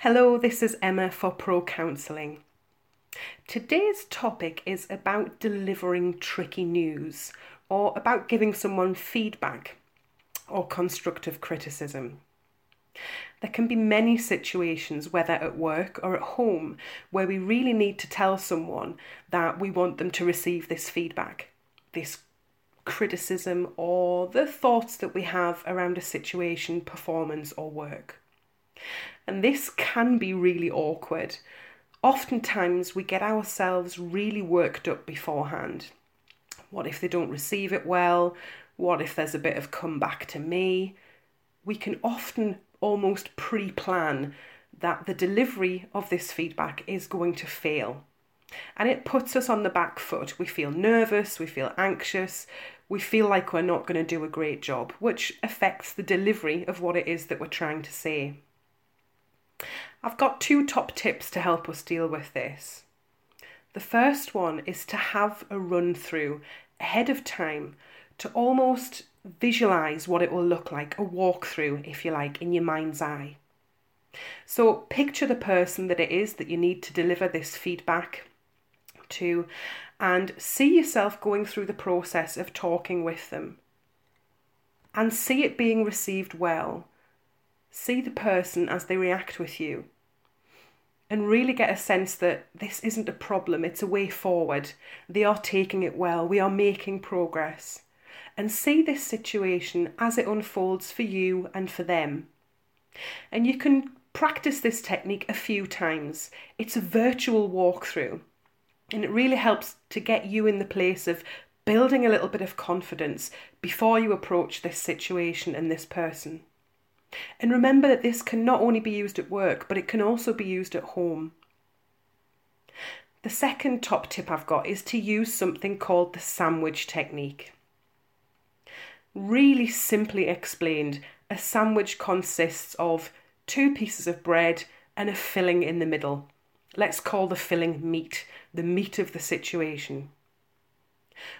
Hello, this is Emma for Pro Counselling. Today's topic is about delivering tricky news or about giving someone feedback or constructive criticism. There can be many situations, whether at work or at home, where we really need to tell someone that we want them to receive this feedback, this criticism, or the thoughts that we have around a situation, performance, or work. And this can be really awkward. Oftentimes, we get ourselves really worked up beforehand. What if they don't receive it well? What if there's a bit of come back to me? We can often almost pre plan that the delivery of this feedback is going to fail. And it puts us on the back foot. We feel nervous, we feel anxious, we feel like we're not going to do a great job, which affects the delivery of what it is that we're trying to say. I've got two top tips to help us deal with this. The first one is to have a run through ahead of time to almost visualize what it will look like, a walkthrough, if you like, in your mind's eye. So picture the person that it is that you need to deliver this feedback to and see yourself going through the process of talking with them and see it being received well see the person as they react with you, and really get a sense that this isn't a problem, it's a way forward. They are taking it well, we are making progress. And see this situation as it unfolds for you and for them. And you can practice this technique a few times. It's a virtual walkthrough, and it really helps to get you in the place of building a little bit of confidence before you approach this situation and this person. And remember that this can not only be used at work, but it can also be used at home. The second top tip I've got is to use something called the sandwich technique. Really simply explained, a sandwich consists of two pieces of bread and a filling in the middle. Let's call the filling meat, the meat of the situation.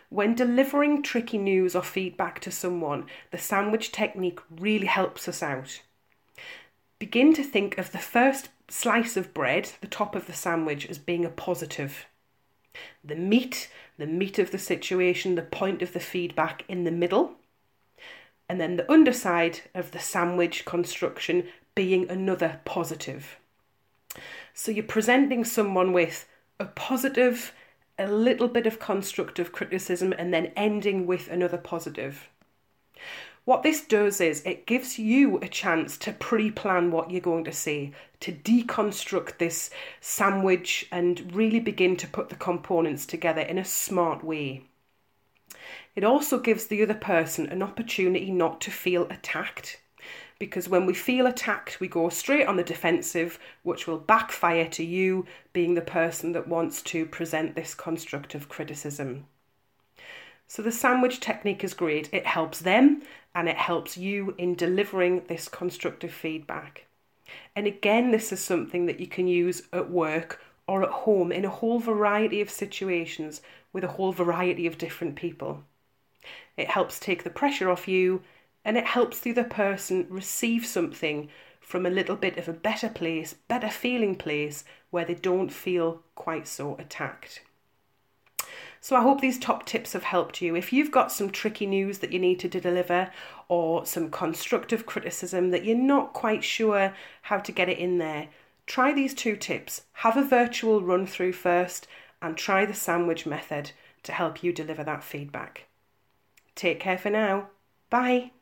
When delivering tricky news or feedback to someone, the sandwich technique really helps us out. Begin to think of the first slice of bread, the top of the sandwich, as being a positive. The meat, the meat of the situation, the point of the feedback in the middle. And then the underside of the sandwich construction being another positive. So you're presenting someone with a positive, a little bit of constructive criticism and then ending with another positive. What this does is it gives you a chance to pre plan what you're going to say, to deconstruct this sandwich and really begin to put the components together in a smart way. It also gives the other person an opportunity not to feel attacked because when we feel attacked, we go straight on the defensive, which will backfire to you being the person that wants to present this constructive criticism. So, the sandwich technique is great. It helps them and it helps you in delivering this constructive feedback. And again, this is something that you can use at work or at home in a whole variety of situations with a whole variety of different people. It helps take the pressure off you and it helps the other person receive something from a little bit of a better place, better feeling place where they don't feel quite so attacked. So I hope these top tips have helped you. If you've got some tricky news that you need to deliver or some constructive criticism that you're not quite sure how to get it in there, try these two tips. Have a virtual run through first and try the sandwich method to help you deliver that feedback. Take care for now. Bye.